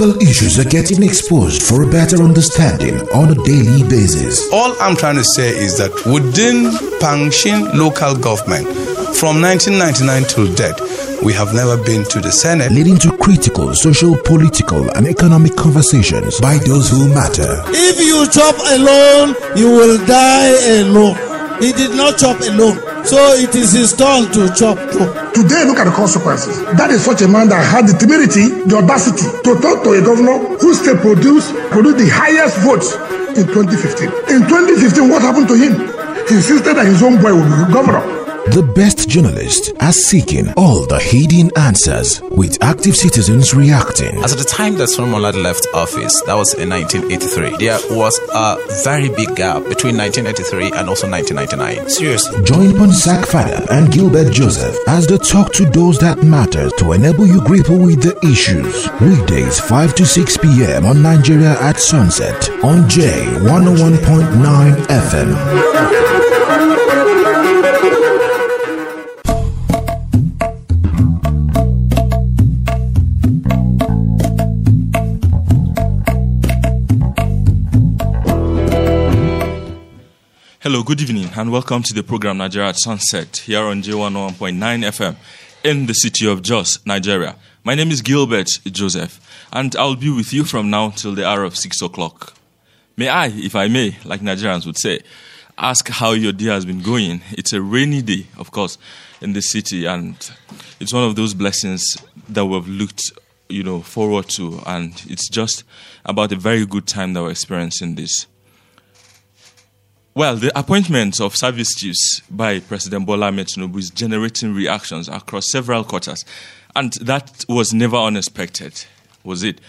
Political issues are getting exposed for a better understanding on a daily basis. All I'm trying to say is that within Pankshin local government, from 1999 till date, we have never been to the Senate. Leading to critical, social, political, and economic conversations by those who matter. If you chop alone, you will die alone. He did not chop alone. So it is his turn to chop too. Today, look at the consequences. That is such a man that had the temerity, the audacity to talk to a governor who still produced, produced the highest votes in 2015. In 2015, what happened to him? He insisted that his own boy would be governor. The best journalists are seeking all the hidden answers with active citizens reacting. As at the time that Solomon Lar left office, that was in 1983, there was a very big gap between 1983 and also 1999. Seriously. Join Bonsack Fada and Gilbert Joseph as they talk to those that matter to enable you grapple with the issues. Weekdays 5 to 6 p.m. on Nigeria at Sunset on J101.9 FM. Hello, good evening, and welcome to the program Nigeria at Sunset here on J101.9 FM in the city of Jos, Nigeria. My name is Gilbert Joseph, and I'll be with you from now till the hour of 6 o'clock. May I, if I may, like Nigerians would say, ask how your day has been going? It's a rainy day, of course, in the city, and it's one of those blessings that we've looked you know, forward to, and it's just about a very good time that we're experiencing this. Well, the appointment of service chiefs by President Bola Tinubu is generating reactions across several quarters, and that was never unexpected, was it?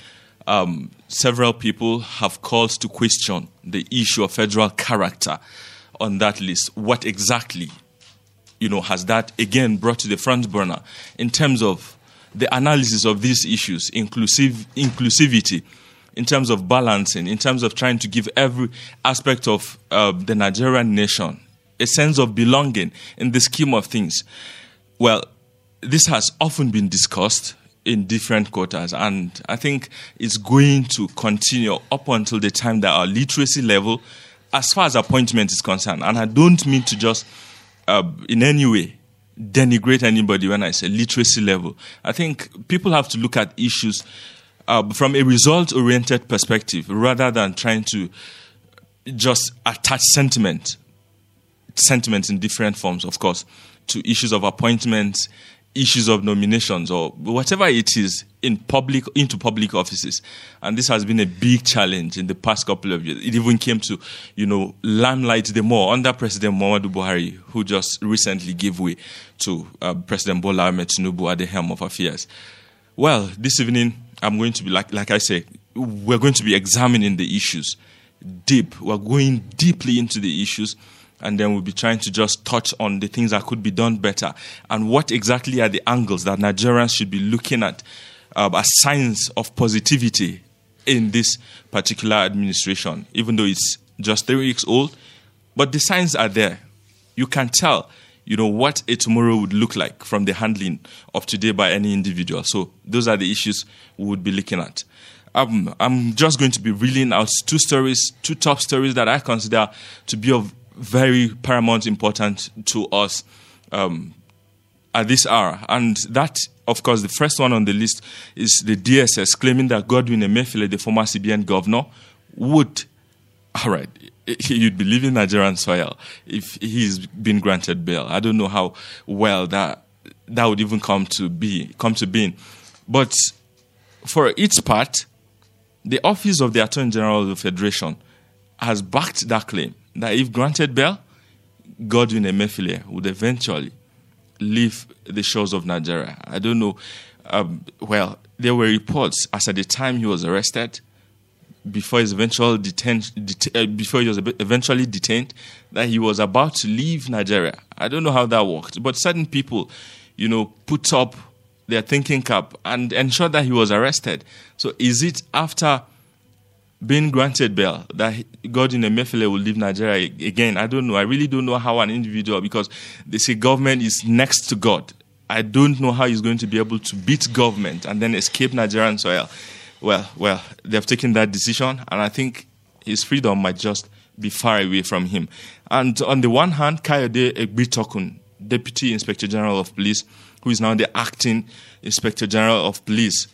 Um, several people have called to question the issue of federal character on that list. What exactly, you know, has that again brought to the front burner in terms of the analysis of these issues, inclusive inclusivity? In terms of balancing, in terms of trying to give every aspect of uh, the Nigerian nation a sense of belonging in the scheme of things. Well, this has often been discussed in different quarters, and I think it's going to continue up until the time that our literacy level, as far as appointment is concerned, and I don't mean to just uh, in any way denigrate anybody when I say literacy level. I think people have to look at issues uh, from a result oriented perspective rather than trying to just attach sentiment, sentiments in different forms, of course, to issues of appointments, issues of nominations, or whatever it is in public into public offices. And this has been a big challenge in the past couple of years. It even came to, you know, limelight the more under President Muhammadu Buhari, who just recently gave way to uh, President Bola Ahmed Tinubu at the helm of affairs. Well, this evening I'm going to be like like I say, we're going to be examining the issues deep. We're going deeply into the issues and then we'll be trying to just touch on the things that could be done better and what exactly are the angles that Nigerians should be looking at uh, as signs of positivity in this particular administration, even though it's just three weeks old. But the signs are there. You can tell, you know, what a tomorrow would look like from the handling of today by any individual. So those are the issues we would be looking at. Um, I'm just going to be reeling out two stories, two top stories that I consider to be of very paramount importance to us um, at this hour. And that, of course, the first one on the list is the DSS claiming that Godwin Emefiele, the former CBN governor, would, all right, you'd be leaving Nigerian soil if he's been granted bail. I don't know how well that that would even come to be come to being, but for its part, the office of the Attorney General of the Federation has backed that claim that if granted bail, Godwin Emefiele would eventually leave the shores of Nigeria. I don't know. Um, well, there were reports as at the time he was arrested, before his eventual det- uh, before he was eventually detained, that he was about to leave Nigeria. I don't know how that worked, but certain people, you know, put up their thinking cap and ensured that he was arrested. So is it after being granted bail that Godwin Emefiele will leave Nigeria again? I don't know. I really don't know how an individual, because they say government is next to God. I don't know how he's going to be able to beat government and then escape Nigerian soil. Well, well, they've taken that decision, and I think his freedom might just be far away from him. And on the one hand, Kayode Egbetokun, Deputy Inspector General of Police, who is now the acting Inspector General of Police,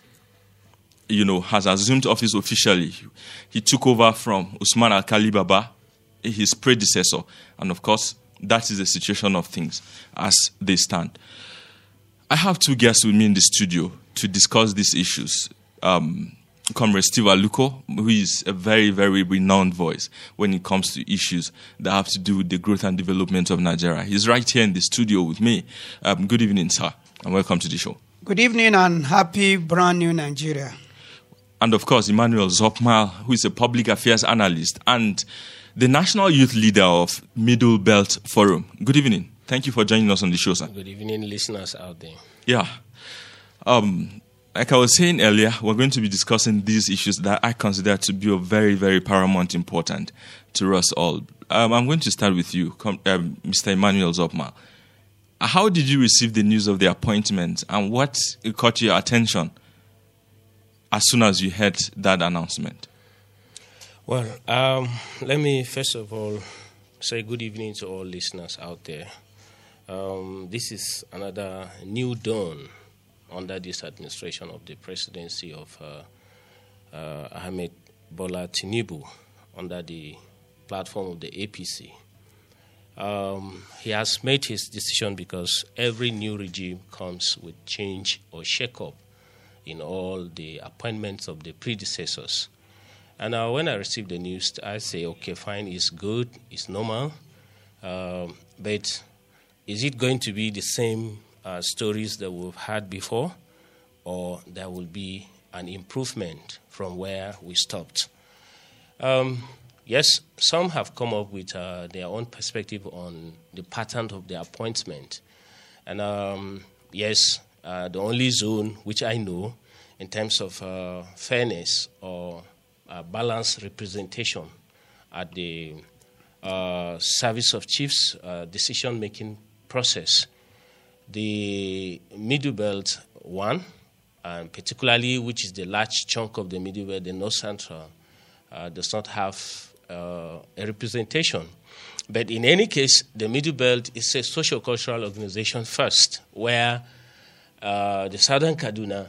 you know, has assumed office officially. He took over from Usman Alkali Baba, his predecessor, and of course, that is the situation of things as they stand. I have two guests with me in the studio to discuss these issues. Um, Comrade Steve Aluko, who is a very, very renowned voice when it comes to issues that have to do with the growth and development of Nigeria. He's right here in the studio with me. Um, good evening, sir, and welcome to the show. Good evening and happy brand new Nigeria. And of course, Emmanuel Zopmal, who is a public affairs analyst and the national youth leader of Middle Belt Forum. Good evening. Thank you for joining us on the show, sir. Good evening, listeners out there. Yeah. Um, like I was saying earlier, we're going to be discussing these issues that I consider to be of very, very paramount importance to us all. Um, I'm going to start with you, um, Mr. Emmanuel Zopmal. How did you receive the news of the appointment, and what caught your attention as soon as you heard that announcement? Well, um, let me first of all say good evening to all listeners out there. Um, this is another new dawn under this administration of the presidency of uh, uh, Ahmed Bola Tinubu under the platform of the APC. Um, he has made his decision because every new regime comes with change or shake-up in all the appointments of the predecessors. And uh, when I received the news, I say, okay, fine, it's good, it's normal, um, but is it going to be the same uh, stories that we've had before, or there will be an improvement from where we stopped? Um, yes, some have come up with uh, their own perspective on the pattern of the appointment. And um, yes, uh, the only zone which I know in terms of uh, fairness or uh, balanced representation at the uh, service of chiefs uh, decision making process. The middle belt one, and particularly which is the large chunk of the middle belt, the north central, uh, does not have uh, a representation. But in any case, the middle belt is a social cultural organization first, where uh, the southern Kaduna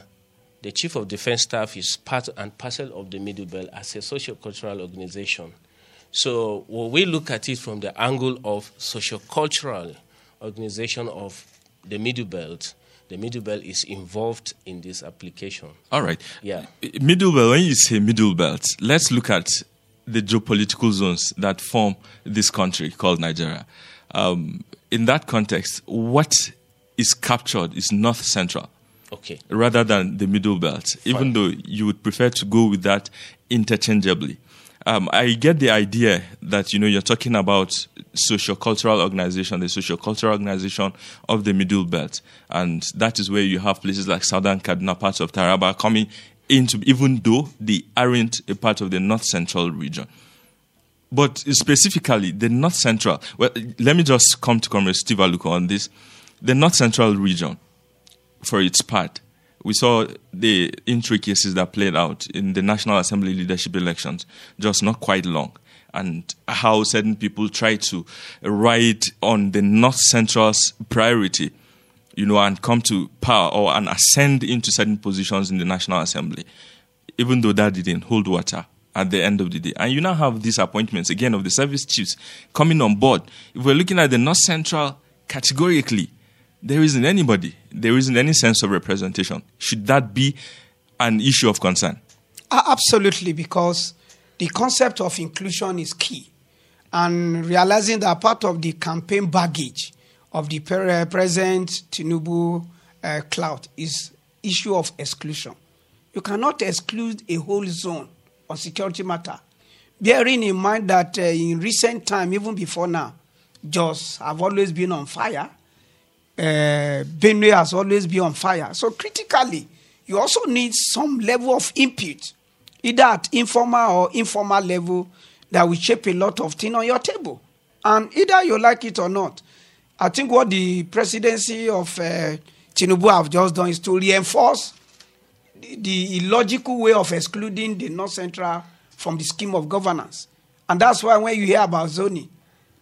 the Chief of Defense Staff is part and parcel of the Middle Belt as a socio-cultural organization. So when we look at it from the angle of socio-cultural organization of the Middle Belt, the Middle Belt is involved in this application. All right. Yeah. Middle Belt, when you say Middle Belt, let's look at the geopolitical zones that form this country called Nigeria. Um, in that context, what is captured is North Central Okay. rather than the middle belt, even though you would prefer to go with that interchangeably. Um, I get the idea that you know you're talking about socio-cultural organization, the socio-cultural organization of the middle belt, and that is where you have places like Southern Kaduna, parts of Taraba coming into, even though they aren't a part of the north central region. But specifically, the north central. Well, let me just come to Comrade Steve Aluko on this. The north central region for its part. We saw the intricacies that played out in the National Assembly leadership elections just not quite long, and how certain people tried to ride on the North Central's priority, you know, and come to power or and ascend into certain positions in the National Assembly, even though that didn't hold water at the end of the day. And you now have these appointments again of the service chiefs coming on board. If we're looking at the North Central categorically, there isn't anybody, there isn't any sense of representation. Should that be an issue of concern? Uh, absolutely, because the concept of inclusion is key. And realizing that part of the campaign baggage of the per- present Tinubu uh, clout is issue of exclusion. You cannot exclude a whole zone on security matter, bearing in mind that uh, in recent time, even before now, Jos have always been on fire. Uh, Benue has always been on fire. So critically, you also need some level of input, either at informal or informal level, that will shape a lot of things on your table. And either you like it or not, I think what the presidency of uh, Tinubu have just done is to reinforce the, the illogical way of excluding the North Central from the scheme of governance. And that's why when you hear about zoning,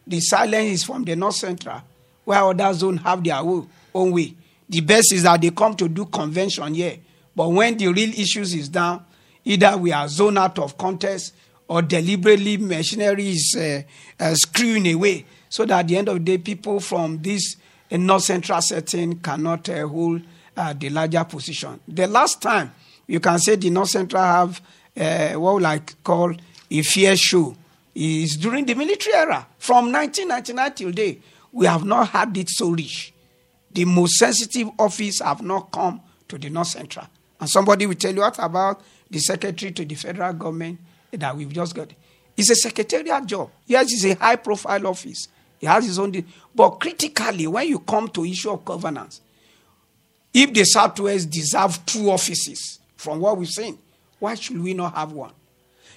the silence is from the North Central, where other zones have their own, way. The best is that they come to do convention here. But when the real issues is down, either we are zoned out of contest or deliberately machinery is uh, uh, screwing away so that at the end of the day, people from this uh, North Central setting cannot uh, hold uh, the larger position. The last time you can say the North Central have uh, what we like call a fair show is during the military era. From 1999 till date, we have not had it so rich. The most sensitive office have not come to the North Central. And somebody will tell you what about the secretary to the federal government that we've just got. It's a secretarial job. Yes, it's a high profile office. He has his own. But critically, when you come to issue of governance, if the Southwest deserve two offices from what we've seen, why should we not have one?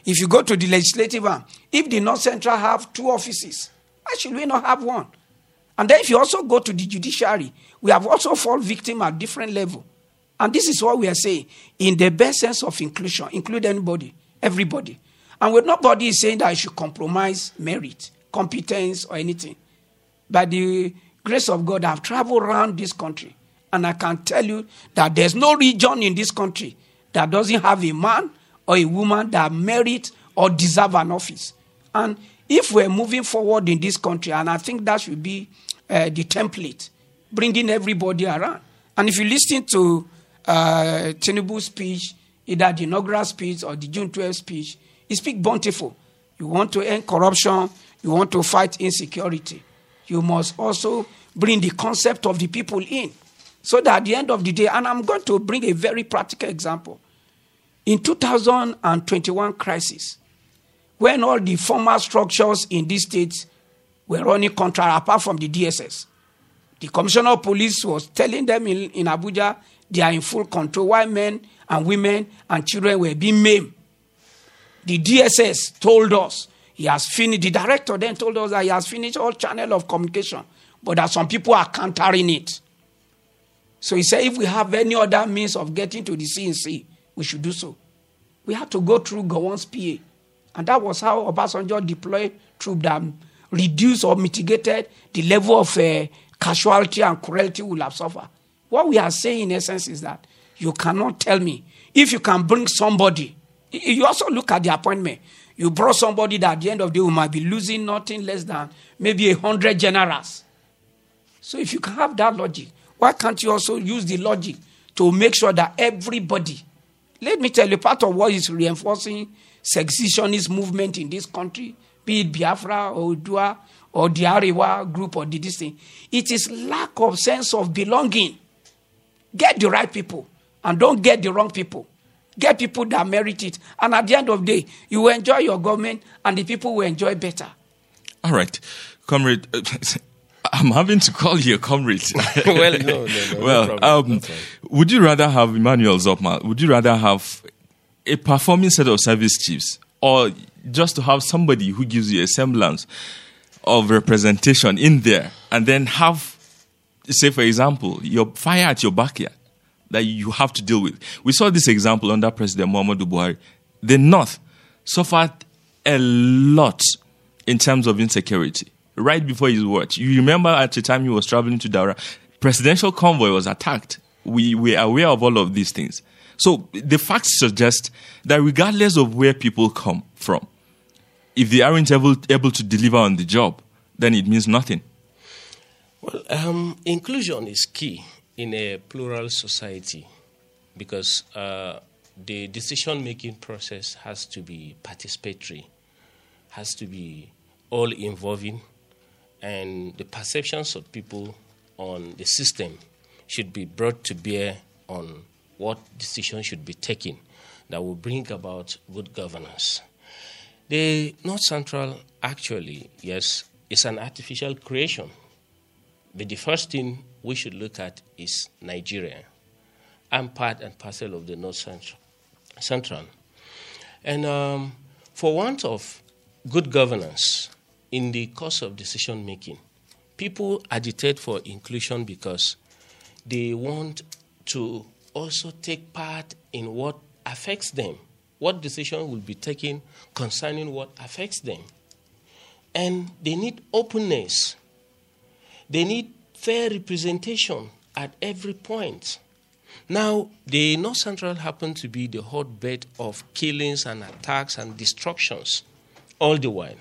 If you go to the legislative arm, if the North Central have two offices, why should we not have one? And then if you also go to the judiciary, we have also fallen victim at different level. And this is what we are saying in the best sense of inclusion, include anybody, everybody. And with nobody is saying that I should compromise merit, competence, or anything. By the grace of God, I've traveled around this country, and I can tell you that there's no region in this country that doesn't have a man or a woman that merit or deserve an office. And if we're moving forward in this country, and I think that should be uh, the template, bringing everybody around. And if you listen to uh, Tinubu's speech, either the inaugural speech or the June 12 speech, he speak bountiful. You want to end corruption, you want to fight insecurity. You must also bring the concept of the people in. So that at the end of the day, and I'm going to bring a very practical example. In 2021 crisis, when all the former structures in these states were running contrary, apart from the DSS, the commissioner of police was telling them in, in Abuja they are in full control, while men and women and children were being maimed. The DSS told us he has finished, the director then told us that he has finished all channel of communication, but that some people are countering it. So he said if we have any other means of getting to the CNC, we should do so. We had to go through Gowon's PA. And that was how Obasanjo deployed troops that reduced or mitigated the level of uh, casualty and cruelty will have suffered. What we are saying in essence is that you cannot tell me if you can bring somebody. You also look at the appointment. You brought somebody that at the end of the day might be losing nothing less than maybe a hundred generals. So if you can have that logic, why can't you also use the logic to make sure that everybody, let me tell you, part of what is reinforcing secessionist movement in this country, be it Biafra or Oodua or the Arewa group or the this thing, it is lack of sense of belonging. Get the right people and don't get the wrong people. Get people that merit it. And at the end of the day, you will enjoy your government and the people will enjoy better. All right. Comrade, I'm having to call you a comrade. well, no, no, no. well, no um, would you rather have Emmanuel Zopmal? Would you rather have a performing set of service chiefs or just to have somebody who gives you a semblance of representation in there and then have, say, for example, your fire at your backyard that you have to deal with? We saw this example under President Muhammadu Buhari. The North suffered a lot in terms of insecurity right before his watch. You remember at the time he was traveling to Daura, presidential convoy was attacked. We were aware of all of these things. So the facts suggest that regardless of where people come from, if they aren't able, able to deliver on the job, then it means nothing. Well, um, inclusion is key in a plural society because uh, the decision making process has to be participatory, has to be all involving, and the perceptions of people on the system should be brought to bear on what decisions should be taken that will bring about good governance. The North Central, actually, yes, is an artificial creation. But the first thing we should look at is Nigeria. I'm part and parcel of the North Central. Central. And um, for want of good governance in the course of decision making, people agitate for inclusion because they want to also take part in what affects them. What decision will be taken concerning what affects them. And they need openness. They need fair representation at every point. Now, the North Central happened to be the hotbed of killings and attacks and destructions all the while.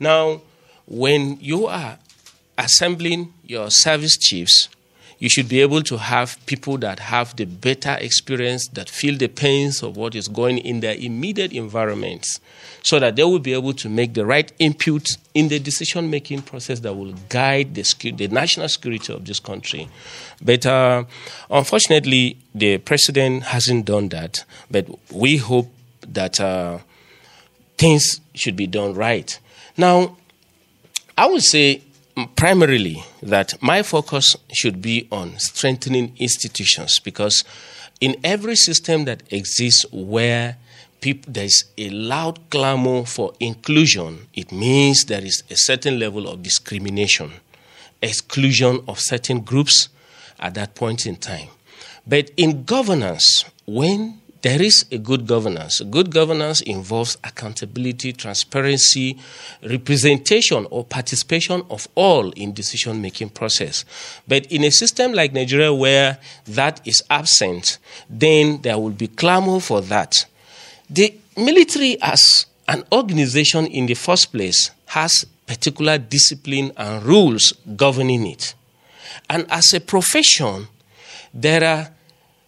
Now, when you are assembling your service chiefs, you should be able to have people that have the better experience, that feel the pains of what is going in their immediate environments, so that they will be able to make the right input in the decision making process that will guide the, the national security of this country. But uh, unfortunately, the president hasn't done that. But we hope that uh, things should be done right. Now, I would say primarily that my focus should be on strengthening institutions because in every system that exists where people, there's a loud clamor for inclusion, it means there is a certain level of discrimination, exclusion of certain groups at that point in time. But in governance, when there is a good governance. Good governance involves accountability, transparency, representation or participation of all in decision making process. But in a system like Nigeria where that is absent, then there will be clamor for that. The military as an organization in the first place has particular discipline and rules governing it. And as a profession, there are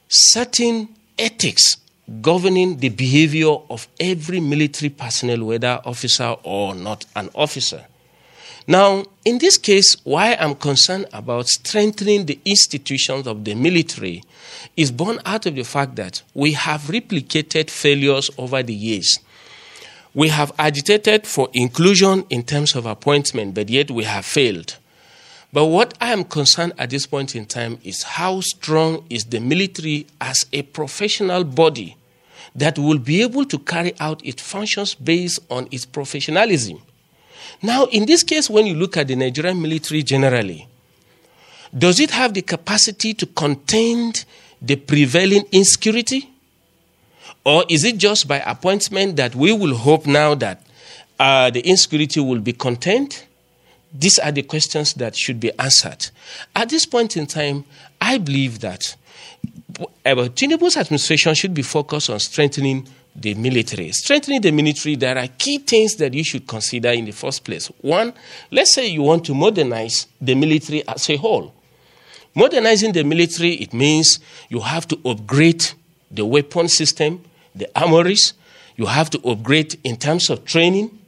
certain ethics governing the behavior of every military personnel, whether officer or not an officer. Now, in this case, why I'm concerned about strengthening the institutions of the military is born out of the fact that we have replicated failures over the years. We have agitated for inclusion in terms of appointment, but yet we have failed. But what I am concerned at this point in time is how strong is the military as a professional body that will be able to carry out its functions based on its professionalism. Now, in this case, when you look at the Nigerian military generally, does it have the capacity to contain the prevailing insecurity? Or is it just by appointment that we will hope now that uh, the insecurity will be contained? These are the questions that should be answered. At this point in time, I believe that Tinubu's administration should be focused on strengthening the military. Strengthening the military, there are key things that you should consider in the first place. One, let's say you want to modernize the military as a whole. Modernizing the military, it means you have to upgrade the weapon system, the armories, you have to upgrade in terms of training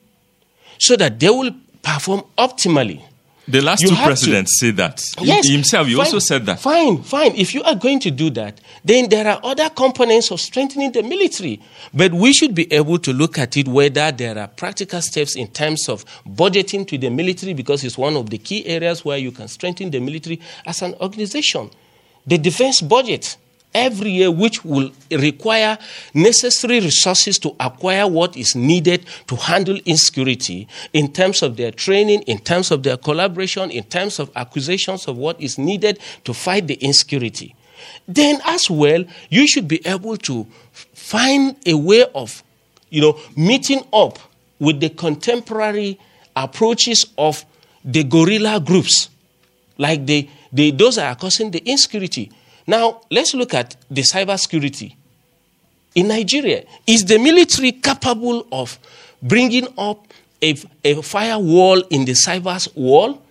so that they will perform optimally. The last You two presidents say that. Yes, himself, he fine, also said that. Fine, fine. If you are going to do that, then there are other components of strengthening the military. But we should be able to look at it whether there are practical steps in terms of budgeting to the military, because it's one of the key areas where you can strengthen the military as an organization. The defense budget every year, which will require necessary resources to acquire what is needed to handle insecurity in terms of their training, in terms of their collaboration, in terms of acquisitions of what is needed to fight the insecurity. Then, as well, you should be able to find a way of, you know, meeting up with the contemporary approaches of the guerrilla groups, like the, the those that are causing the insecurity. Now, let's look at the cybersecurity. In Nigeria, is the military capable of bringing up a, a firewall in the cyber wall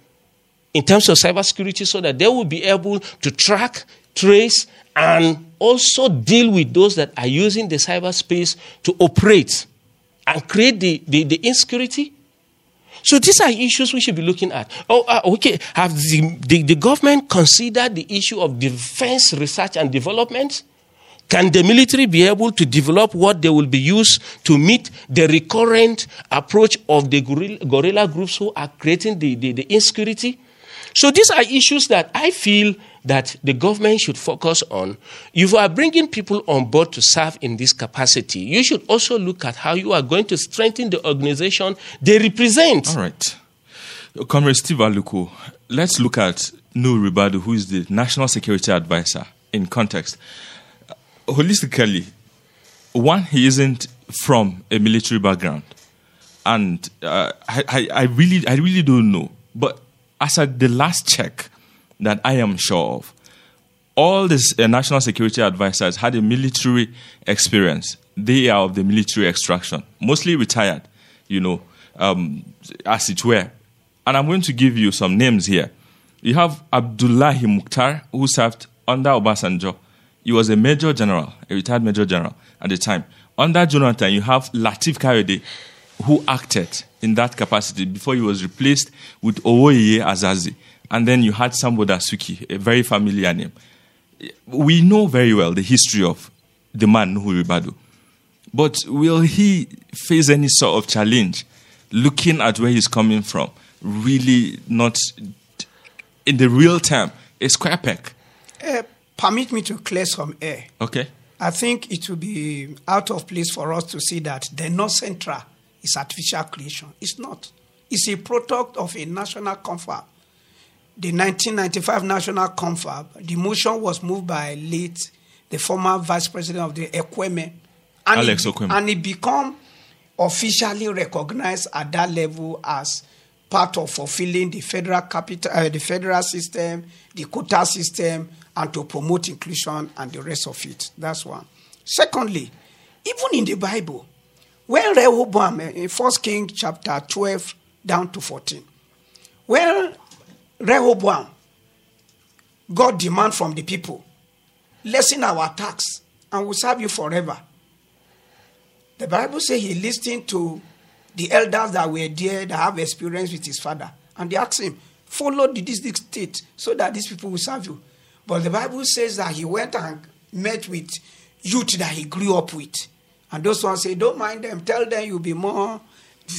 in terms of cybersecurity so that they will be able to track, trace, and also deal with those that are using the cyberspace to operate and create the, the, the insecurity? So these are issues we should be looking at. Oh, uh, okay. Have the, the, the government considered the issue of defense research and development? Can the military be able to develop what they will be used to meet the recurrent approach of the guerrilla groups who are creating the, the, the insecurity? So these are issues that I feel that the government should focus on. If you are bringing people on board to serve in this capacity, you should also look at how you are going to strengthen the organization they represent. All right. Comrade Steve Aluko, let's look at Nuhu Ribadu, who is the National Security Advisor in context. holistically, one, he isn't from a military background, and uh, I, I, I really, I really don't know. But as at the last check that I am sure of, all these uh, national security advisors had a military experience. They are of the military extraction, mostly retired, you know, um, as it were. And I'm going to give you some names here. You have Abdullahi Mukhtar, who served under Obasanjo. He was a major general, a retired major general at the time. Under Jonathan, you have Latif Kayode, who acted in that capacity before he was replaced with Owoye Azazi. And then you had Sambo Dasuki, a very familiar name. We know very well the history of the man Nuhu Ribadu. But will he face any sort of challenge looking at where he's coming from? Really not in the real term, a square peg. Uh, permit me to clear some air. Okay. I think it would be out of place for us to see that the North Central is artificial creation. It's not. It's a product of a national confab. The 1995 national confab, the motion was moved by late the former vice president of the Ekwueme, and Alex it, and it become officially recognized at that level as part of fulfilling the federal capital, uh, the federal system, the quota system, and to promote inclusion and the rest of it. That's one. Secondly, even in the Bible, when Rehoboam in First King chapter 12 down to 14, when Rehoboam got demand from the people, lessen our tax and we'll serve you forever. The Bible says he listened to the elders that were there that have experience with his father. And they asked him, follow the district state so that these people will serve you. But the Bible says that he went and met with youth that he grew up with. And those ones say, don't mind them. Tell them you'll be more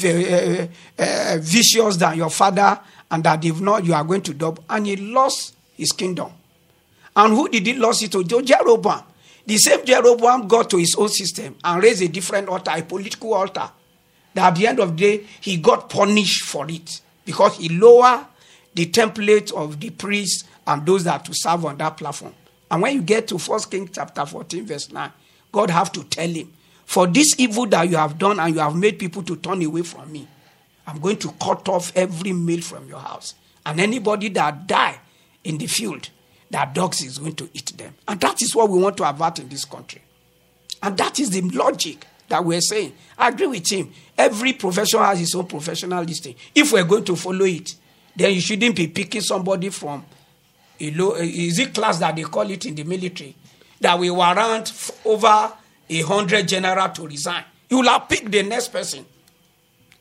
uh, uh, vicious than your father and that if not, you are going to double. And he lost his kingdom. And who did he lose it to? Jeroboam. The same Jeroboam got to his own system and raised a different altar, a political altar. That at the end of the day, he got punished for it because he lowered the template of the priests and those that to serve on that platform. And when you get to 1 King chapter 14, verse 9, God have to tell him, For this evil that you have done and you have made people to turn away from me, I'm going to cut off every male from your house. And anybody that die in the field, that dogs is going to eat them. And that is what we want to avert in this country. And that is the logic that we're saying. I agree with him. Every profession has its own professional listing. If we're going to follow it, then you shouldn't be picking somebody from a low, is it class that they call it in the military, that we warrant over a hundred general to resign. You will have picked the next person.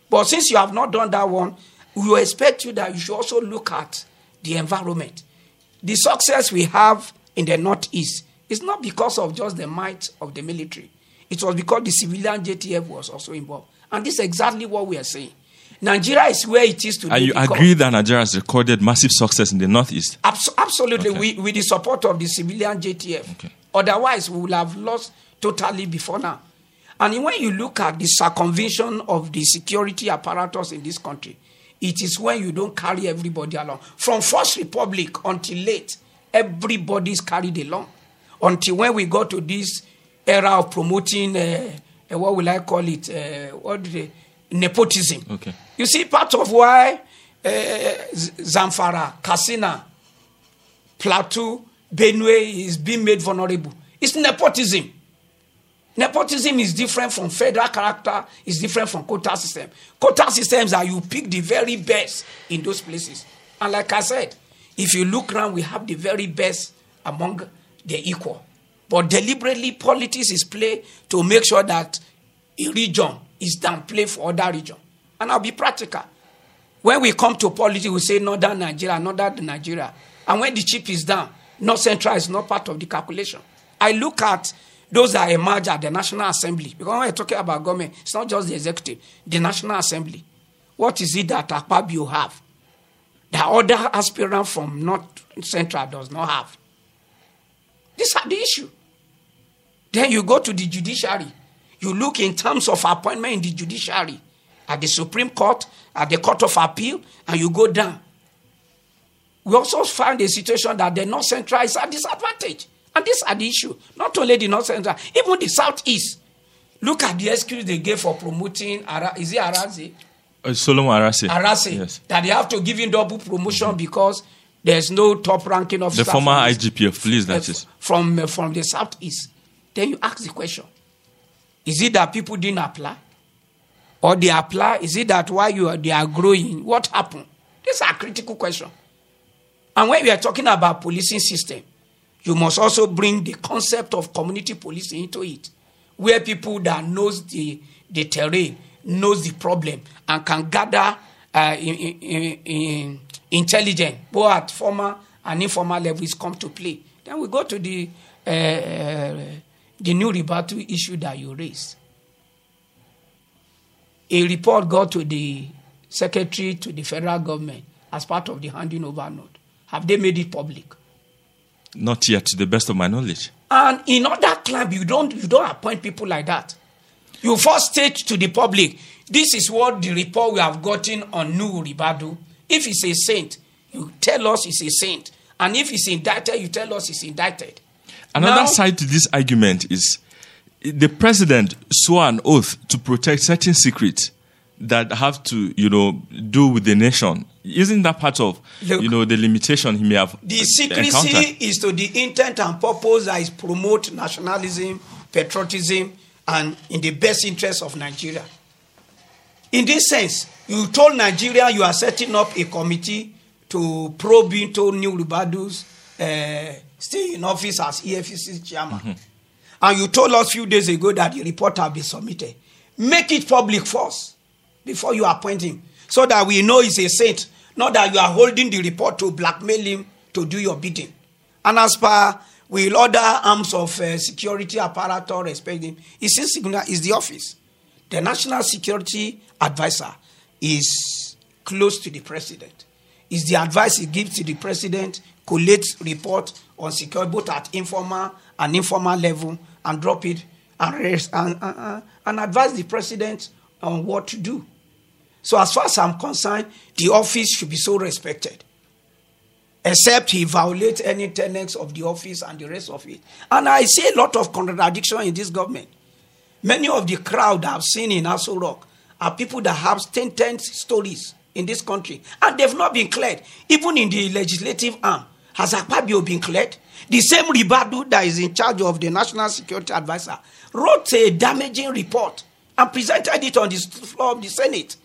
But since you have not done that one, we will expect you that you should also look at the environment. The success we have in the Northeast is not because of just the might of the military. It was because the civilian JTF was also involved. And this is exactly what we are saying. Nigeria is where it is today. And you agree that Nigeria has recorded massive success in the Northeast? Abs- absolutely, Okay. with, with the support of the civilian JTF. Okay. Otherwise, we would have lost totally before now. And when you look at the circumvention of the security apparatus in this country, it is when you don't carry everybody along. From First Republic until late, everybody is carried along. Until when we got to this era of promoting, uh, uh, what will I call it? Uh, what they, nepotism. Okay. You see, part of why uh, Zamfara, Katsina, Plateau, Benue is being made vulnerable. It's nepotism. Nepotism is different from federal character, it's different from quota system. Quota systems are you pick the very best in those places. And like I said, if you look around, we have the very best among the equal. But deliberately, politics is played to make sure that a region is downplayed for other region. And I'll be practical. When we come to politics, we say northern Nigeria, northern Nigeria. And when the chip is down, north central is not part of the calculation. I look at those that emerge at the National Assembly. Because when we're talking about government, it's not just the executive, the National Assembly. What is it that Akpabio have? That other aspirant from North Central does not have. These are the issue. Then you go to the judiciary. You look in terms of appointment in the judiciary, at the Supreme Court, at the Court of Appeal, and you go down. We also find a situation that the North Central is at disadvantage. And these are the issue. Not only the North Central, even the Southeast. Look at the excuse they gave for promoting, Ara, is it Arazi? Uh, Solomon Arase. Arase. Yes. That they have to give him double promotion because there's no top ranking officer. The former from- IGP of police, that uh, is. From, uh, from the Southeast. Then you ask the question Is it that people didn't apply? Or they apply? Is it that while you are, they are growing? What happened? These are critical questions. And when we are talking about policing system, you must also bring the concept of community policing into it, where people that knows the, the terrain, knows the problem, and can gather uh, in, in, in intelligence, both at formal and informal levels, come to play. Then we go to the uh, the new rebuttal issue that you raised. A report got to the secretary to the federal government as part of the handing over note. Have they made it public? Not yet, to the best of my knowledge. And in other club, you don't you don't appoint people like that. You first state to the public, this is what the report we have gotten on Nuhu Ribadu. If he's a saint, you tell us he's a saint. And if he's indicted, you tell us he's indicted. Another Now- side to this argument is the president swore an oath to protect certain secrets that have to, you know, do with the nation. Isn't that part of, Look, you know, the limitation he may have The encountered? secrecy is to the intent and purpose that is promote nationalism, patriotism, and in the best interest of Nigeria. In this sense, you told Nigeria you are setting up a committee to probe into Nuhu Ribadu's uh, stay in office as EFCC chairman. And you told us a few days ago that the report have been submitted. Make it public first before you appoint him so that we know he's a saint, not that you are holding the report to blackmail him to do your bidding. And as per will other arms of uh, security apparatus respect him, it's insignificant, is the office. The national security advisor is close to the president. Is the advice he gives to the president, collates report on security both at informal and informal level, and drop it and, and, and- and advise the president on what to do. So as far as I'm concerned, the office should be so respected. Except he violates any tenets of the office and the rest of it. And I see a lot of contradiction in this government. Many of the crowd I've seen in Aso Rock are people that have 10, 10 stories in this country, and they've not been cleared. Even in the legislative arm, has Akpabio been cleared? The same Ribadu that is in charge of the National Security Advisor wrote a damaging report and presented it on the floor of the Senate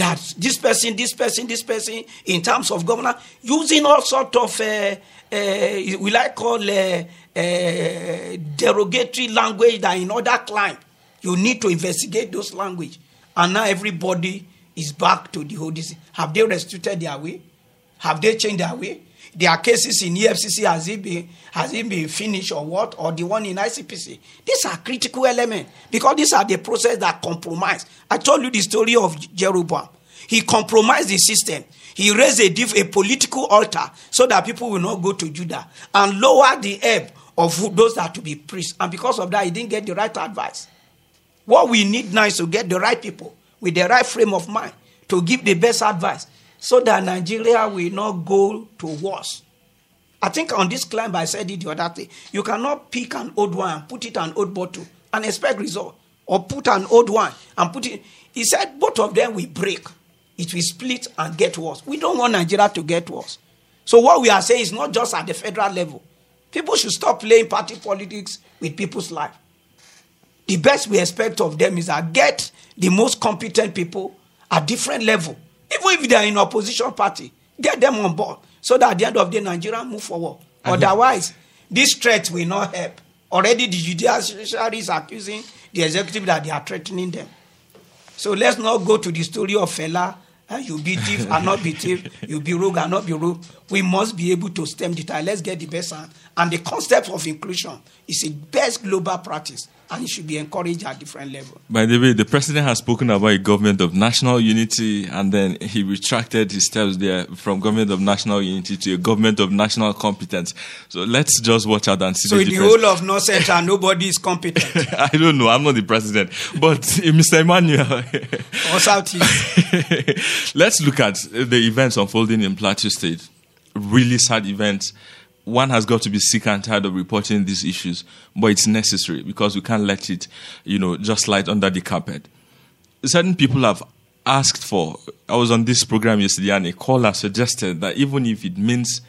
that this person, this person, this person, in terms of governance, using all sort of, uh, uh, will I call uh, uh, derogatory language that in other climb, you need to investigate those language. And now everybody is back to the whole. Have they restricted their way? Have they changed their way? There are cases in EFCC has it been has it been finished or what or the one in ICPC. These are critical elements because these are the process that compromise. I told you the story of Jeroboam. He compromised the system. He raised a, diff, a political altar so that people will not go to Judah and lower the ebb of those that to be priests. And because of that, he didn't get the right advice. What we need now is to get the right people with the right frame of mind to give the best advice so that Nigeria will not go to worse. I think on this climb, I said it the other day. You cannot pick an old one and put it an old bottle and expect result. Or put an old one and put it. He said both of them will break. It will split and get worse. We don't want Nigeria to get worse. So what we are saying is not just at the federal level. People should stop playing party politics with people's life. The best we expect of them is that get the most competent people at different level. Even if they are in opposition party, get them on board so that at the end of the day, Nigeria move forward. Otherwise, this threat will not help. Already the judiciary is accusing the executive that they are threatening them. So let's not go to the story of Fela. uh, you be thief and not be thief. You be rogue and not be rogue. We must be able to stem the tide. Let's get the best hand. And the concept of inclusion is a best global practice, and it should be encouraged at different levels. By the way, the president has spoken about a government of national unity, and then he retracted his steps there from government of national unity to a government of national competence. So let's just watch out and see So the in the whole of North Central, nobody is competent. I don't know. I'm not the president, but uh, Mr. Emmanuel. or Southeast. Let's look at the events unfolding in Plateau State. Really sad events one has got to be sick and tired of reporting these issues, but it's necessary because we can't let it, you know, just slide under the carpet. Certain people have asked for. I was on this program yesterday, and a caller suggested that even if it means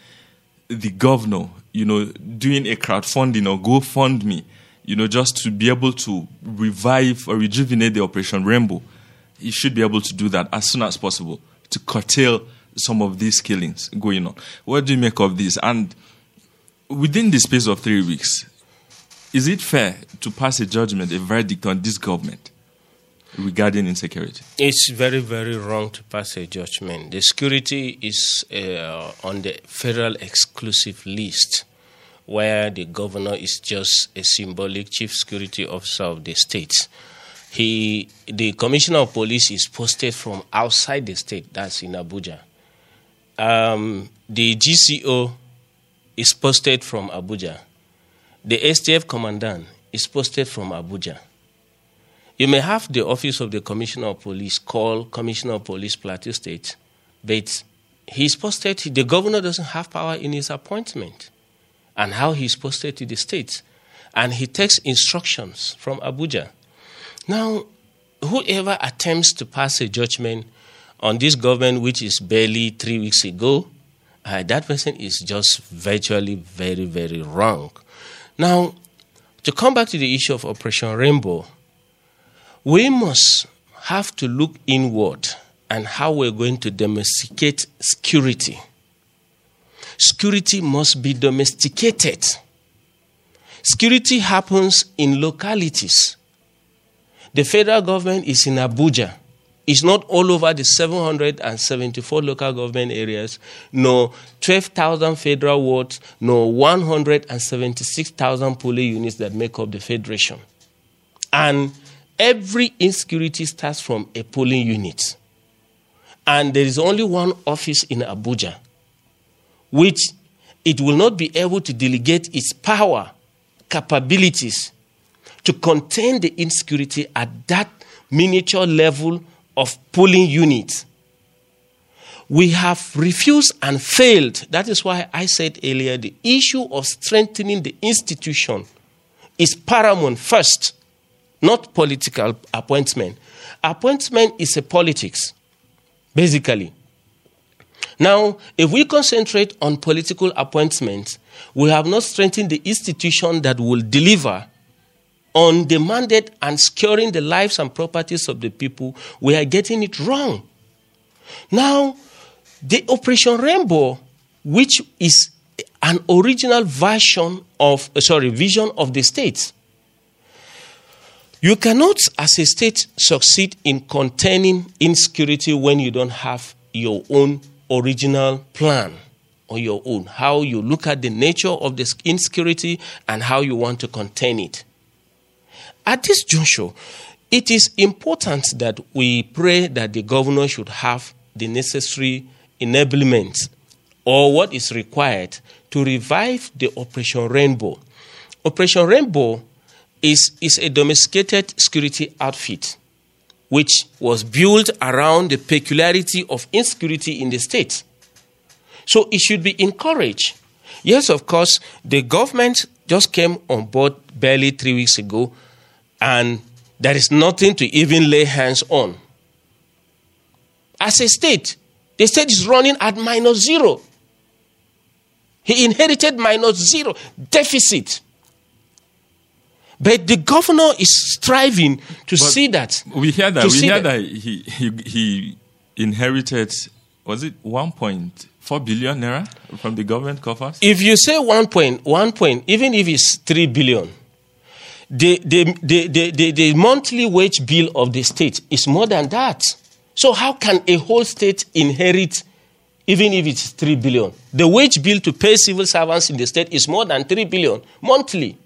the governor, you know, doing a crowdfunding or GoFundMe, you know, just to be able to revive or rejuvenate the Operation Rainbow, he should be able to do that as soon as possible to curtail some of these killings going on. What do you make of this? And within the space of three weeks, is it fair to pass a judgment, a verdict on this government regarding insecurity? It's very, very wrong to pass a judgment. The security is uh, on the federal exclusive list, where the governor is just a symbolic chief security officer of the state. He, the commissioner of police, is posted from outside the state. That's in Abuja. Um, the GCO is posted from Abuja. The STF commandant is posted from Abuja. You may have the office of the Commissioner of Police call Commissioner of Police Plateau State, but he's posted, the governor doesn't have power in his appointment and how he's posted to the states. And he takes instructions from Abuja. Now, whoever attempts to pass a judgment on this government, which is barely three weeks ago, uh, that person is just virtually very, very wrong. Now, to come back to the issue of Operation Rainbow, we must have to look inward and how we're going to domesticate security. Security must be domesticated. Security happens in localities. The federal government is in Abuja. It's not all over the 774 local government areas, nor 12,000 federal wards, nor 176,000 polling units that make up the federation. And every insecurity starts from a polling unit. And there is only one office in Abuja, which it will not be able to delegate its power, capabilities to contain the insecurity at that miniature level of polling units. We have refused and failed. That is why I said earlier the issue of strengthening the institution is paramount first, not political appointment. Appointment is a politics, basically. Now, if we concentrate on political appointments, we have not strengthened the institution that will deliver mandate and securing the lives and properties of the people, we are getting it wrong. Now, the Operation Rainbow, which is an original version of, uh, sorry, vision of the state. You cannot, as a state, succeed in containing insecurity when you don't have your own original plan on your own. How you look at the nature of the insecurity and how you want to contain it. At this juncture, it is important that we pray that the governor should have the necessary enablement or what is required to revive the Operation Rainbow. Operation Rainbow is, is a domesticated security outfit which was built around the peculiarity of insecurity in the state. So it should be encouraged. Yes, of course, the government just came on board barely three weeks ago and there is nothing to even lay hands on. As a state, the state is running at minus zero. He inherited minus zero deficit. But the governor is striving to But see that. We hear that. We hear that he, he, he inherited, was it 1.4 billion naira from the government coffers? If you say one point, one point, even if it's three billion, the, the, the, the, the, monthly wage bill of the state is more than that. So how can a whole state inherit even if it's 3 billion? The wage bill to pay civil servants in the state is more than 3 billion monthly.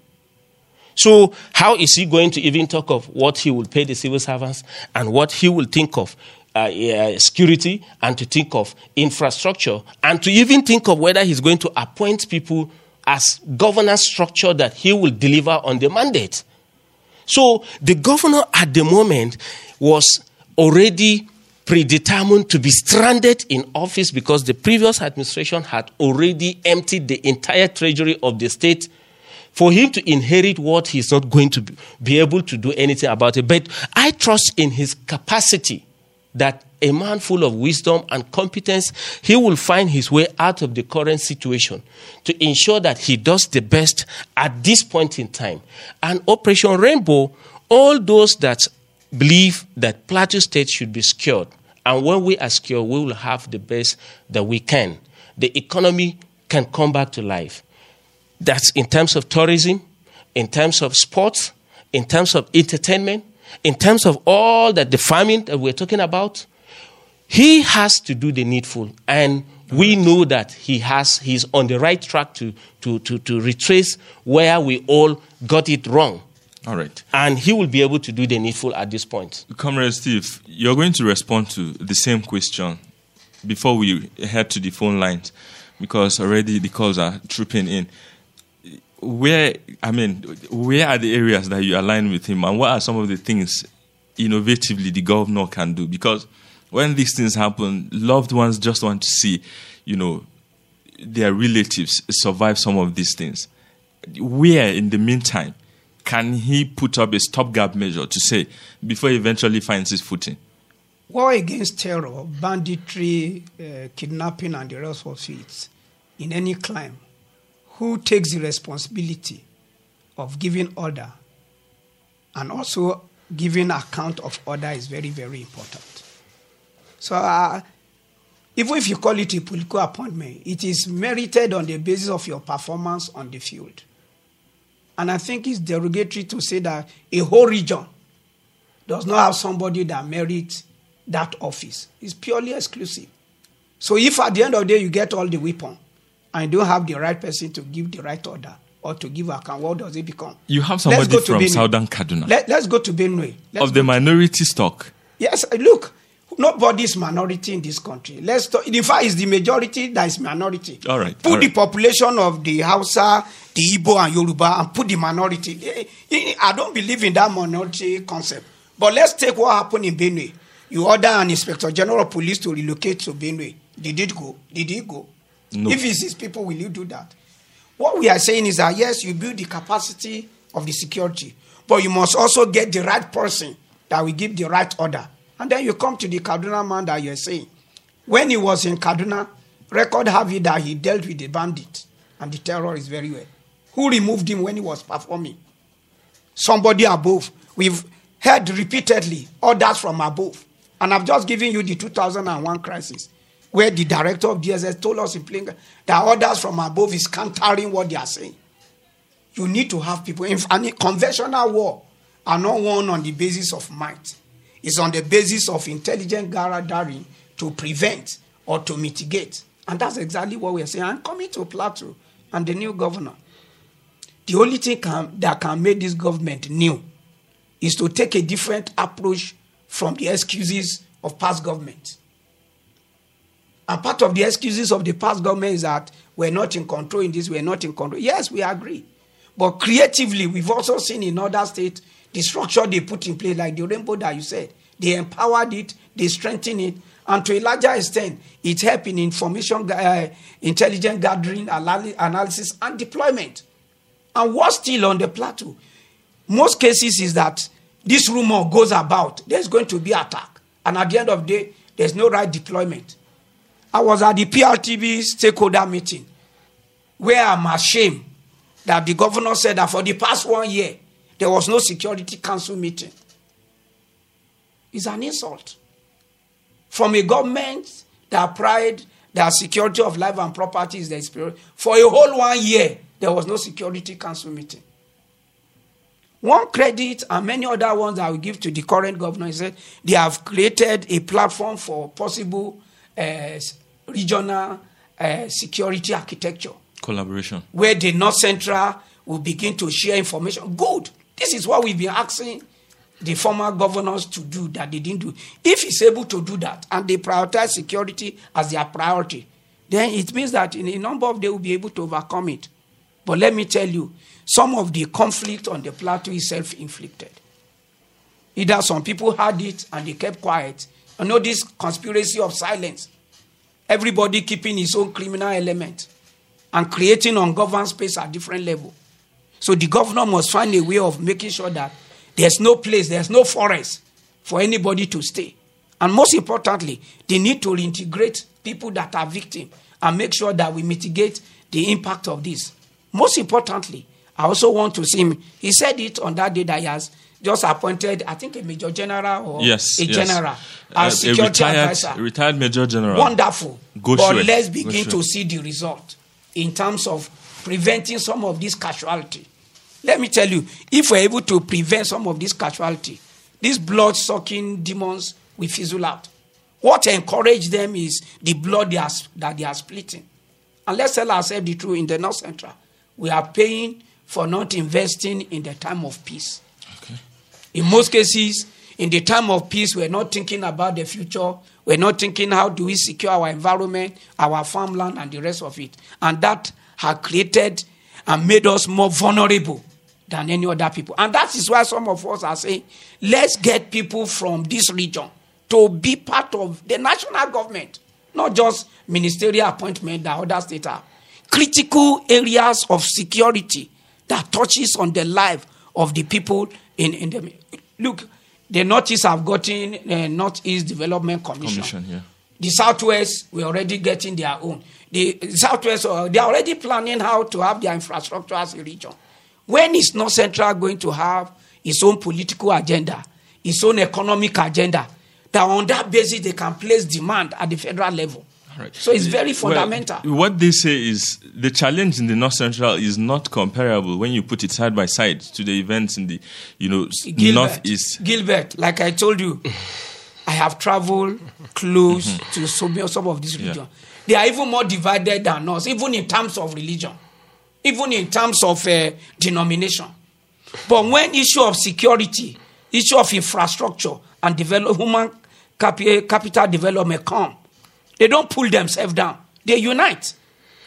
So how is he going to even talk of what he will pay the civil servants and what he will think of uh, uh, security and to think of infrastructure and to even think of whether he's going to appoint people as governance structure that he will deliver on the mandate. So the governor at the moment was already predetermined to be stranded in office because the previous administration had already emptied the entire treasury of the state for him to inherit what he's not going to be able to do anything about it. But I trust in his capacity that a man full of wisdom and competence, he will find his way out of the current situation to ensure that he does the best at this point in time. And Operation Rainbow, all those that believe that Plateau State should be secured, and when we are secured, we will have the best that we can. The economy can come back to life. That's in terms of tourism, in terms of sports, in terms of entertainment, in terms of all that the farming that we're talking about. He has to do the needful, and we know that he has he's on the right track to, to, to, to retrace where we all got it wrong. All right. And he will be able to do the needful at this point. Comrade Steve, you're going to respond to the same question before we head to the phone lines because already the calls are trooping in. Where, I mean, where are the areas that you align with him and what are some of the things innovatively the governor can do? Because when these things happen, loved ones just want to see, you know, their relatives survive some of these things. Where, in the meantime, can he put up a stopgap measure to say before he eventually finds his footing? War against terror, banditry, uh, kidnapping, and the rest of it in any climb, who takes the responsibility of giving order and also giving account of order is very, very important. So, uh, even if you call it a political appointment, it is merited on the basis of your performance on the field. And I think it's derogatory to say that a whole region does not have somebody that merits that office. It's purely exclusive. So if at the end of the day you get all the weapon and don't have the right person to give the right order or to give account, what does it become? You have somebody from Southern Kaduna. Let, us go to Benue. Let's of the minority stock. Yes, look, nobody is minority in this country. Let's talk, in fact, it's the majority that is minority. All right. Put all the right. population of the Hausa, the Igbo, and Yoruba, and put the minority. Eh, eh, I don't believe in that minority concept. But let's take what happened in Benue. You order an inspector general of police to relocate to Benue. Did it go? Did he go? No. If it's his people, will you do that? What we are saying is that yes, you build the capacity of the security, but you must also get the right person that will give the right order. And then you come to the Kaduna man that you're saying. When he was in Kaduna, record have it that he dealt with the bandit and the terrorists very well. Who removed him when he was performing? Somebody above. We've heard repeatedly orders from above. And I've just given you the 2001 crisis, where the director of DSS told us in plain that orders from above is countering what they are saying. You need to have people. In and conventional war are not won on the basis of might. It's on the basis of intelligent gathering to prevent or to mitigate. And that's exactly what we're saying. I'm coming to Plateau and the new governor. The only thing can, that can make this government new is to take a different approach from the excuses of past government. And part of the excuses of the past government is that we're not in control in this, we're not in control. Yes, we agree. But creatively, we've also seen in other states the structure they put in place, like the rainbow that you said. They empowered it, they strengthened it, and to a larger extent, it helped in information, uh, intelligence gathering, analysis, and deployment. And what's still on the plateau? Most cases is that this rumor goes about, there's going to be attack. And at the end of the day, there's no right deployment. I was at the PRTB stakeholder meeting where I'm ashamed that the governor said that for the past one year, there was no security council meeting. It's an insult. From a government that pride that security of life and property is their spirit, for a whole one year, there was no security council meeting. One credit and many other ones I will give to the current governor is that they have created a platform for possible uh, regional uh, security architecture. Collaboration. Where the North Central will begin to share information. Good. This is what we've been asking the former governors to do that they didn't do. If he's able to do that and they prioritize security as their priority, then it means that in a number of they will be able to overcome it. But let me tell you, some of the conflict on the plateau is self inflicted. Either some people had it and they kept quiet, I know this conspiracy of silence. Everybody keeping his own criminal element and creating ungoverned space at different level. So the governor must find a way of making sure that there's no place, there's no forest for anybody to stay. And most importantly, they need to reintegrate people that are victims and make sure that we mitigate the impact of this. Most importantly, I also want to see him. He said it on that day that he has just appointed, I think, a major general or Yes, a yes. general Uh, a security retired, advisor. retired major general. Wonderful. Go but let's begin to see the result in terms of preventing some of this casualty. Let me tell you, if we're able to prevent some of this casualty, these blood sucking demons will fizzle out. What encourage them is the blood they are, that they are splitting. And let's tell ourselves the truth in the North Central. We are paying for not investing in the time of peace. In most cases, in the time of peace, we're not thinking about the future. We're not thinking how do we secure our environment, our farmland, and the rest of it. And that has created and made us more vulnerable than any other people. And that is why some of us are saying, let's get people from this region to be part of the national government, not just ministerial appointment that other states are. Critical areas of security that touches on the life of the people in, in the look. The Northeast have gotten uh, Northeast Development Commission. Commission, yeah. The Southwest, we're already getting their own. The Southwest, uh, they are already planning how to have their infrastructure as a region. When is North Central going to have its own political agenda, its own economic agenda, that on that basis they can place demand at the federal level? Right. So it's very Well, fundamental. what they say is the challenge in the North Central is not comparable when you put it side by side to the events in the, you know, Gilbert, Northeast. Gilbert, like I told you, I have traveled close to some, some of these Yeah. They are even more divided than us, even in terms of religion, even in terms of uh, denomination. But when issue of security, issue of infrastructure and develop, human capi- capital development come, they don't pull themselves down. They unite.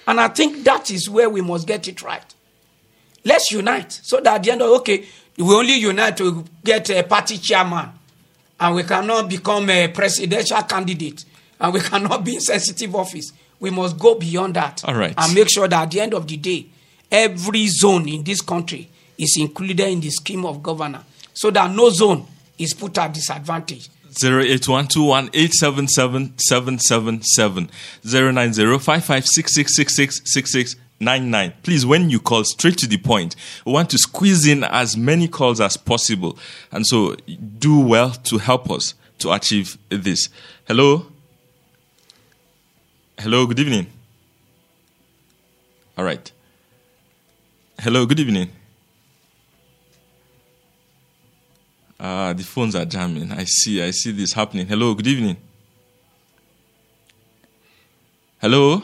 And I think that is where we must get it right. Let's unite so that at the end of okay, we only unite to get a party chairman, and we cannot become a presidential candidate, and we cannot be in sensitive office. We must go beyond that All right. and make sure that at the end of the day, every zone in this country is included in the scheme of governance, so that no zone is put at disadvantage. 08121877777 09055666699. Please, when you call straight to the point, we want to squeeze in as many calls as possible. And so do well to help us to achieve this. Hello? Hello, good evening. All right. Hello, good evening. Ah, the phones are jamming. I see, I see this happening. Hello, good evening. Hello?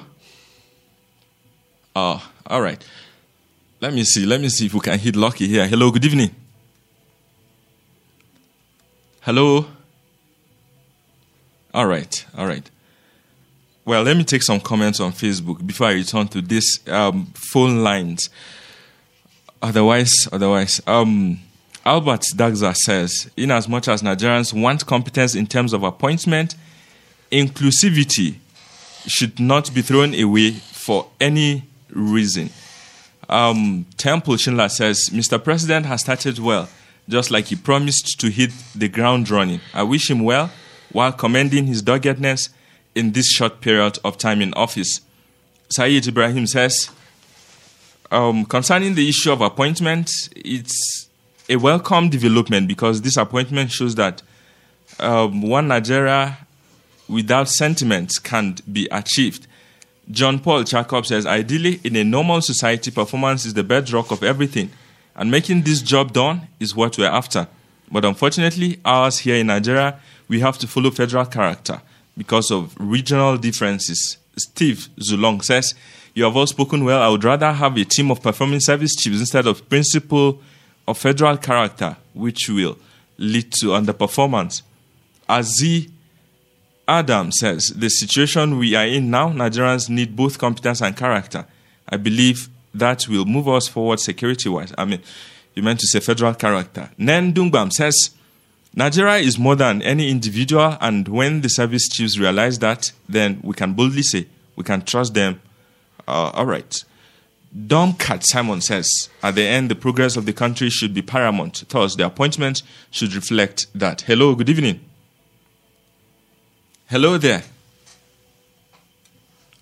Oh, all right. Let me see. Let me see if we can hit Lucky here. Hello, good evening. Hello? All right, all right. Well, let me take some comments on Facebook before I return to this um, phone lines. Otherwise, otherwise, um, Albert Dagza says, in as much as Nigerians want competence in terms of appointment, inclusivity should not be thrown away for any reason. Um, Temple Schindler says, Mr. President has started well, just like he promised to hit the ground running. I wish him well while commending his doggedness in this short period of time in office. Saeed Ibrahim says, um, concerning the issue of appointment, it's a welcome development because this appointment shows that um, one Nigeria without sentiments can be achieved. John Paul Jacob says, ideally, in a normal society, performance is the bedrock of everything, and making this job done is what we're after. But unfortunately, ours here in Nigeria, we have to follow federal character because of regional differences. Steve Zulong says, You have all spoken well. I would rather have a team of performing service chiefs instead of principle of federal character, which will lead to underperformance. Azi Adam says, The situation we are in now, Nigerians need both competence and character. I believe that will move us forward security wise. I mean, you meant to say federal character. Nen Dungbam says, Nigeria is more than any individual, and when the service chiefs realize that, then we can boldly say we can trust them. Uh, all right. Dom Cat Simon says, at the end, the progress of the country should be paramount. Thus, the appointment should reflect that. Hello, good evening. Hello there.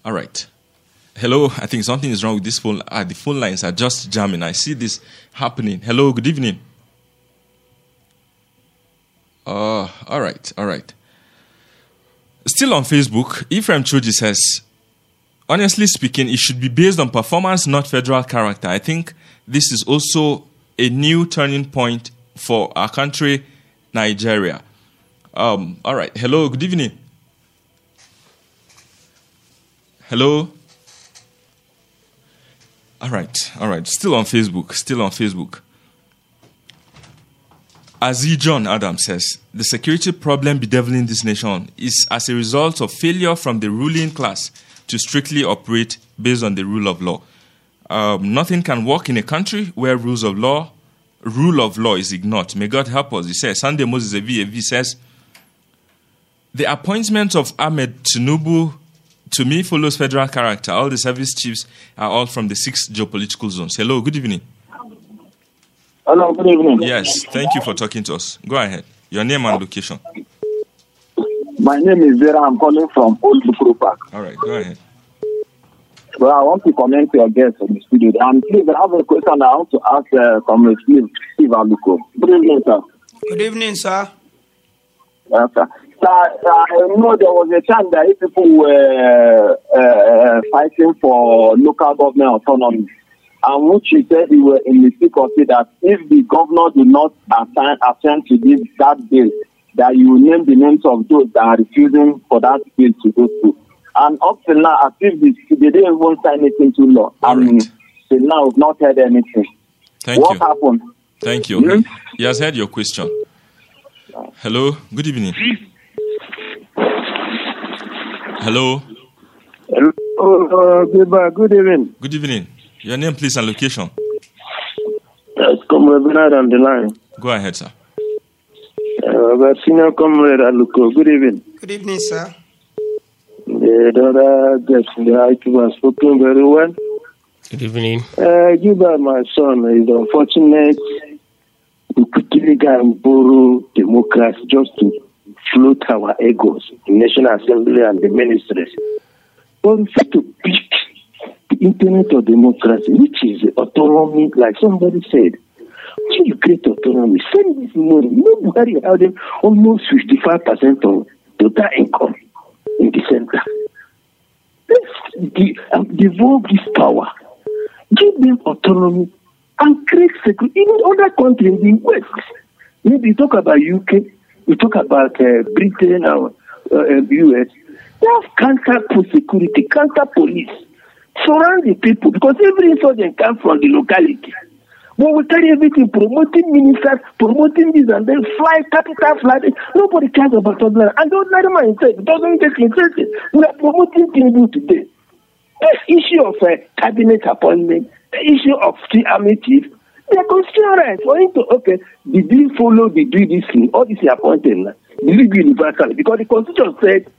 All right. Hello, I think something is wrong with this phone. Ah, the phone lines are just jamming. I see this happening. Hello, good evening. Oh, all right, all right. Still on Facebook, Ephraim Choji says, honestly speaking, it should be based on performance, not federal character. I think this is also a new turning point for our country, Nigeria. Um, all right. Hello, good evening. Hello. All right, all right. Still on Facebook. Still on Facebook. As E. John Adams says the security problem bedeviling this nation is as a result of failure from the ruling class to strictly operate based on the rule of law. Um, nothing can work in a country where rules of law, rule of law is ignored. May God help us. He says Sunday Moses Evi says the appointment of Ahmed Tinubu to me follows federal character. All the service chiefs are all from the six geopolitical zones. Hello, good evening. Hello, good evening. Yes, thank you for talking to us. Go ahead. Your name and location. My name is Vera. I'm calling from Old Bukuru Park. All right, go ahead. Well, I want to comment to your guest in the studio. And please, I have a question I want to ask uh, from Steve, Steve Aluko. Good evening, sir. Good evening, sir. Yes, sir. Sir, I know there was a time that people were uh, fighting for local government autonomy, and which he said he were in the difficulty that if the governor did not assign assent to this that bill, that you name the names of those that are refusing for that bill to go through. And up till now, as if they, they didn't even sign anything to law. All and right. till now, we've not heard anything. Thank what you. What happened? Thank you. He has heard your question. Hello, good evening. Hello, Oh, uh, good, good evening. good evening. Your name, please, and location. Yes, Comrade Bernard on the line. Go ahead, sir. Uh, the senior comrade Aluko, good evening. Good evening, sir. The the IQ has spoken very well. Good evening. Uh, Juba, my son, is unfortunate. We quickly and borrow democracy just to float our egos in National Assembly and the ministries. But we to pick the internet of democracy, which is autonomy, like somebody said. When you create autonomy, send this money. Buhari having almost 55% of total income in the center. Let's de- um, devolve this power, give them autonomy, and create security. Even other countries in the West, maybe talk about UK, you talk about uh, Britain or uh, US, they have counter security, counter police, surround the people because every insurgent comes from the locality. But we carry everything, promoting ministers, promoting this and then fly, capital fly. Nobody cares about ordinary. And the ordinary man himself doesn't get interested. We are promoting Tinubu today. This issue of uh, cabinet appointment, the issue of the army chief, they are rights for him to, okay, did he follow the do this thing? All this is appointed now. Will it be universal? Because the constitution said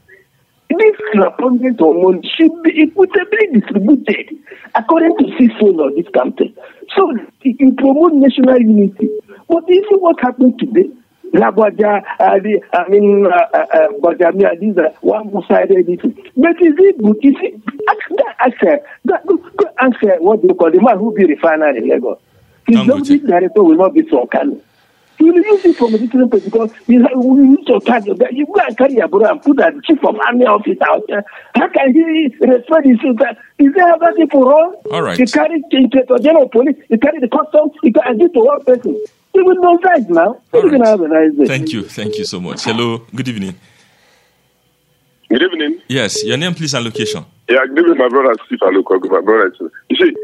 this appointment hormone should be equitably distributed according to CISO of this country. So it will promote national unity. But you see what happened today? Lagwaja, uh, the, I mean, uh, uh, uh, Bajamia, these are one-sided issues. But is it good? You see, ask, that, uh, that, ask uh, what do you call the man who be refinery in Lagos. His deputy director will not be so kind. You will use it from a different place because you have, we need to catch you. You go and carry your brother and put that chief of army office out there. How can he respect his sister? Is there other people wrong? All right. He carry the inspector general police, he carry the customs, he can and give to one person. He will know size now. He's going to have a nice day. Thank you. Thank you so much. Hello, good evening. Good evening. Yes, your name, please, and location. Yeah, good evening, my brother Steve Aluko, my brother. too. You see,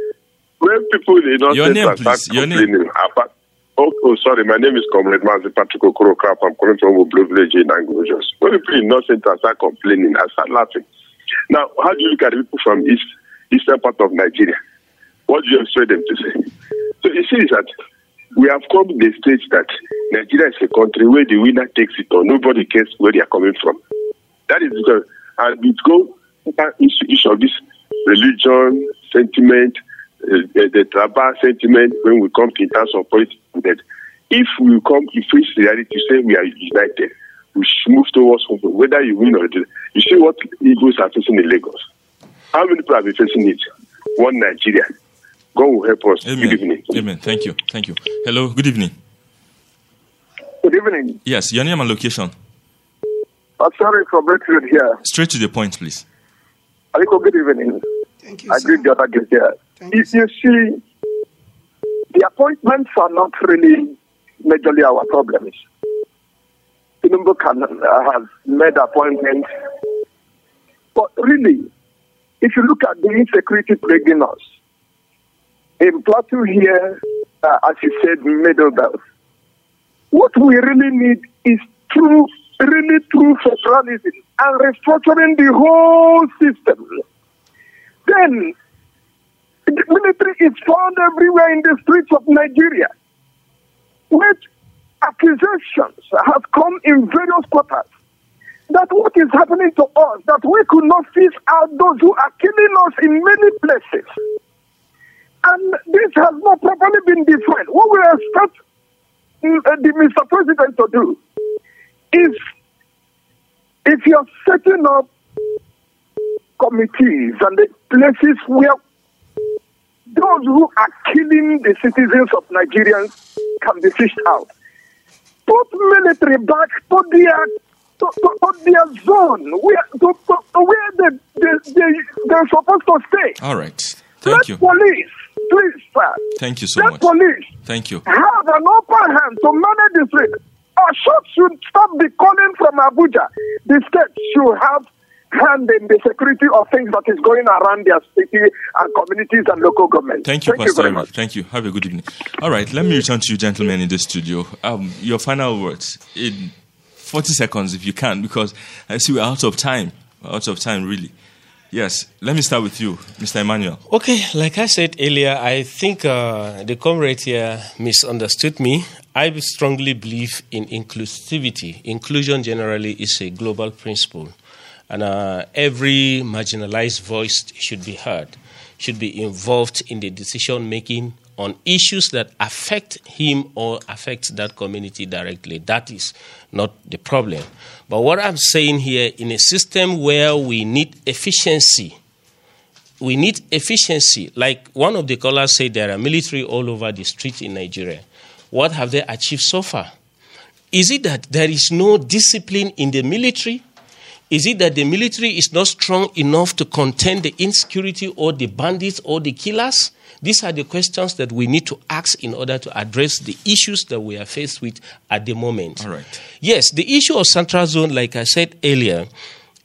when people in North Your name, please. Your name. complaining about, oh, oh, sorry, my name is Comrade Mazi Patrick Okoro Crap. I'm from Blue Village in Angojos. When people in North Central start complaining, I start laughing. Now, how do you look at people from East, eastern part of Nigeria? What do you expect them to say? So you see that we have come to the stage that Nigeria is a country where the winner takes it or nobody cares where they are coming from. That is because, and it go each, each of this religion, sentiment, uh, the, the tribal sentiment when we come in terms of politics. That if we come, if we reality to say we are united, we should move towards something, whether you win or lose. You see what Igbos are facing in Lagos. How many people have been facing it? One Nigeria. God will help us. Amen. Good evening. Amen. Thank you. Thank you. Hello. Good evening. Good evening. Yes, your name and location. I'm sorry from Redfield here. Straight to the point, please. Aluko, good evening. Thank you, I sir. greet the other guest here. Thank You, you see, the appointments are not really majorly our problems. Tinubu can uh, has made appointments, but really, if you look at the insecurity plaguing us, in Plateau here, uh, as you said, Middle Belt, what we really need is true, really true federalism and restructuring the whole system. Then the military is found everywhere in the streets of Nigeria. Which accusations have come in various quarters that what is happening to us, that we could not fish out those who are killing us in many places. And this has not properly been defined. What we expect mm, uh, the Mr. President to do is if you're setting up committees and the places where those who are killing the citizens of Nigerians can be fished out. Put military back to their to, to, to their zone where to, to, where they, they, they, they're supposed to stay. All right. Thank Let you. police, please, sir. Thank you so Let much. police Thank you. have an open hand to manage the street. Or should, should stop the calling from Abuja. The state should have hand in the security of things that is going around their city and communities and local government. Thank you, Thank you Pastor. very much. Thank you. Have a good evening. All right, let me return to you, gentlemen, in the studio. Um, your final words in 40 seconds, if you can, because I see we're out of time. We're out of time, really. Yes, let me start with you, Mr. Emmanuel. Okay, like I said earlier, I think uh, the comrade here misunderstood me. I strongly believe in inclusivity. Inclusion generally is a global principle, and uh, every marginalized voice should be heard, should be involved in the decision making on issues that affect him or affect that community directly. That is not the problem. But what I'm saying here, in a system where we need efficiency, we need efficiency. Like one of the callers said, there are military all over the street in Nigeria. What have they achieved so far? Is it that there is no discipline in the military? Is it that the military is not strong enough to contain the insecurity or the bandits or the killers? These are the questions that we need to ask in order to address the issues that we are faced with at the moment. All right. Yes, the issue of Central Zone, like I said earlier,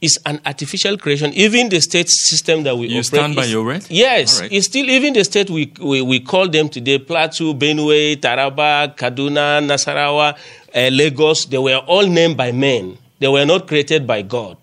is an artificial creation. Even the state system that we You operate stand by is- your word? Yes, right. it's still even the state we, we, we call them today Plateau, Benue, Taraba, Kaduna, Nasarawa, uh, Lagos. They were all named by men. They were not created by God.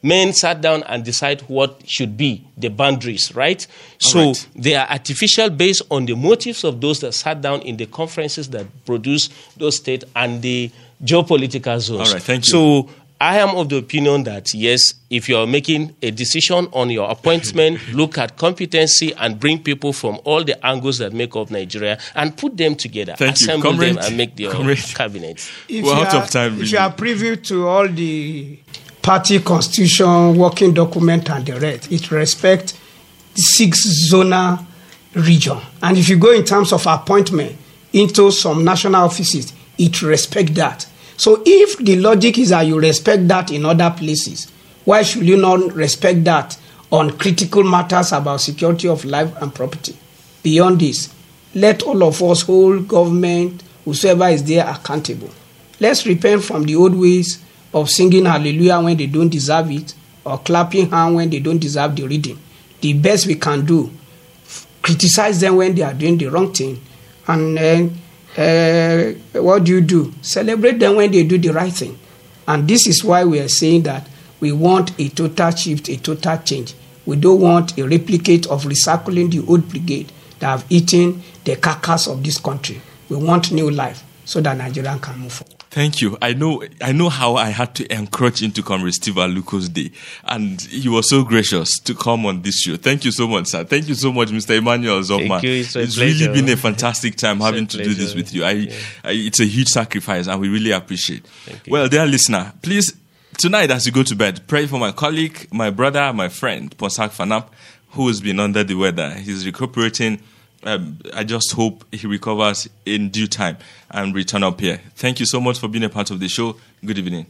Men sat down and decide what should be the boundaries, right? so right. they are artificial based on the motives of those that sat down in the conferences that produce those states and the geopolitical zones. All right, thank you. So I am of the opinion that yes, if you are making a decision on your appointment, look at competency and bring people from all the angles that make up Nigeria and put them together, Thank you. assemble them and make their Comrade. cabinet. If We're out are, of time, If really. you are privy to all the party constitution, working document, and the rest, it respects six zonal region. And if you go in terms of appointment into some national offices, it respect that. So if the logic is that you respect that in other places, why should you not respect that on critical matters about security of life and property? Beyond this, let all of us hold government, whosoever is there, accountable. Let's repent from the old ways of singing hallelujah when they don't deserve it or clapping hand when they don't deserve the reading. The best we can do, criticize them when they are doing the wrong thing, and then uh, what do you do? Celebrate them when they do the right thing. And this is why we are saying that we want a total shift, a total change. We don't want a replicate of recycling the old brigade that have eaten the carcass of this country. We want new life so that Nigeria can move forward. Thank you. I know I know how I had to encroach into Comrade Steve Aluko's day, and he was so gracious to come on this show. Thank you so much, sir. Thank you so much, Mr. Emmanuel Zopmal. Thank you. It's, it's pleasure. really been a fantastic time It's having to do this with you. I, Yeah. I, it's a huge sacrifice, and we really appreciate. Well, dear listener, please tonight as you go to bed, pray for my colleague, my brother, my friend Ponsak Fanap, who has been under the weather. He's recuperating um, I just hope he recovers in due time and return up here. Thank you so much for being a part of the show. Good evening.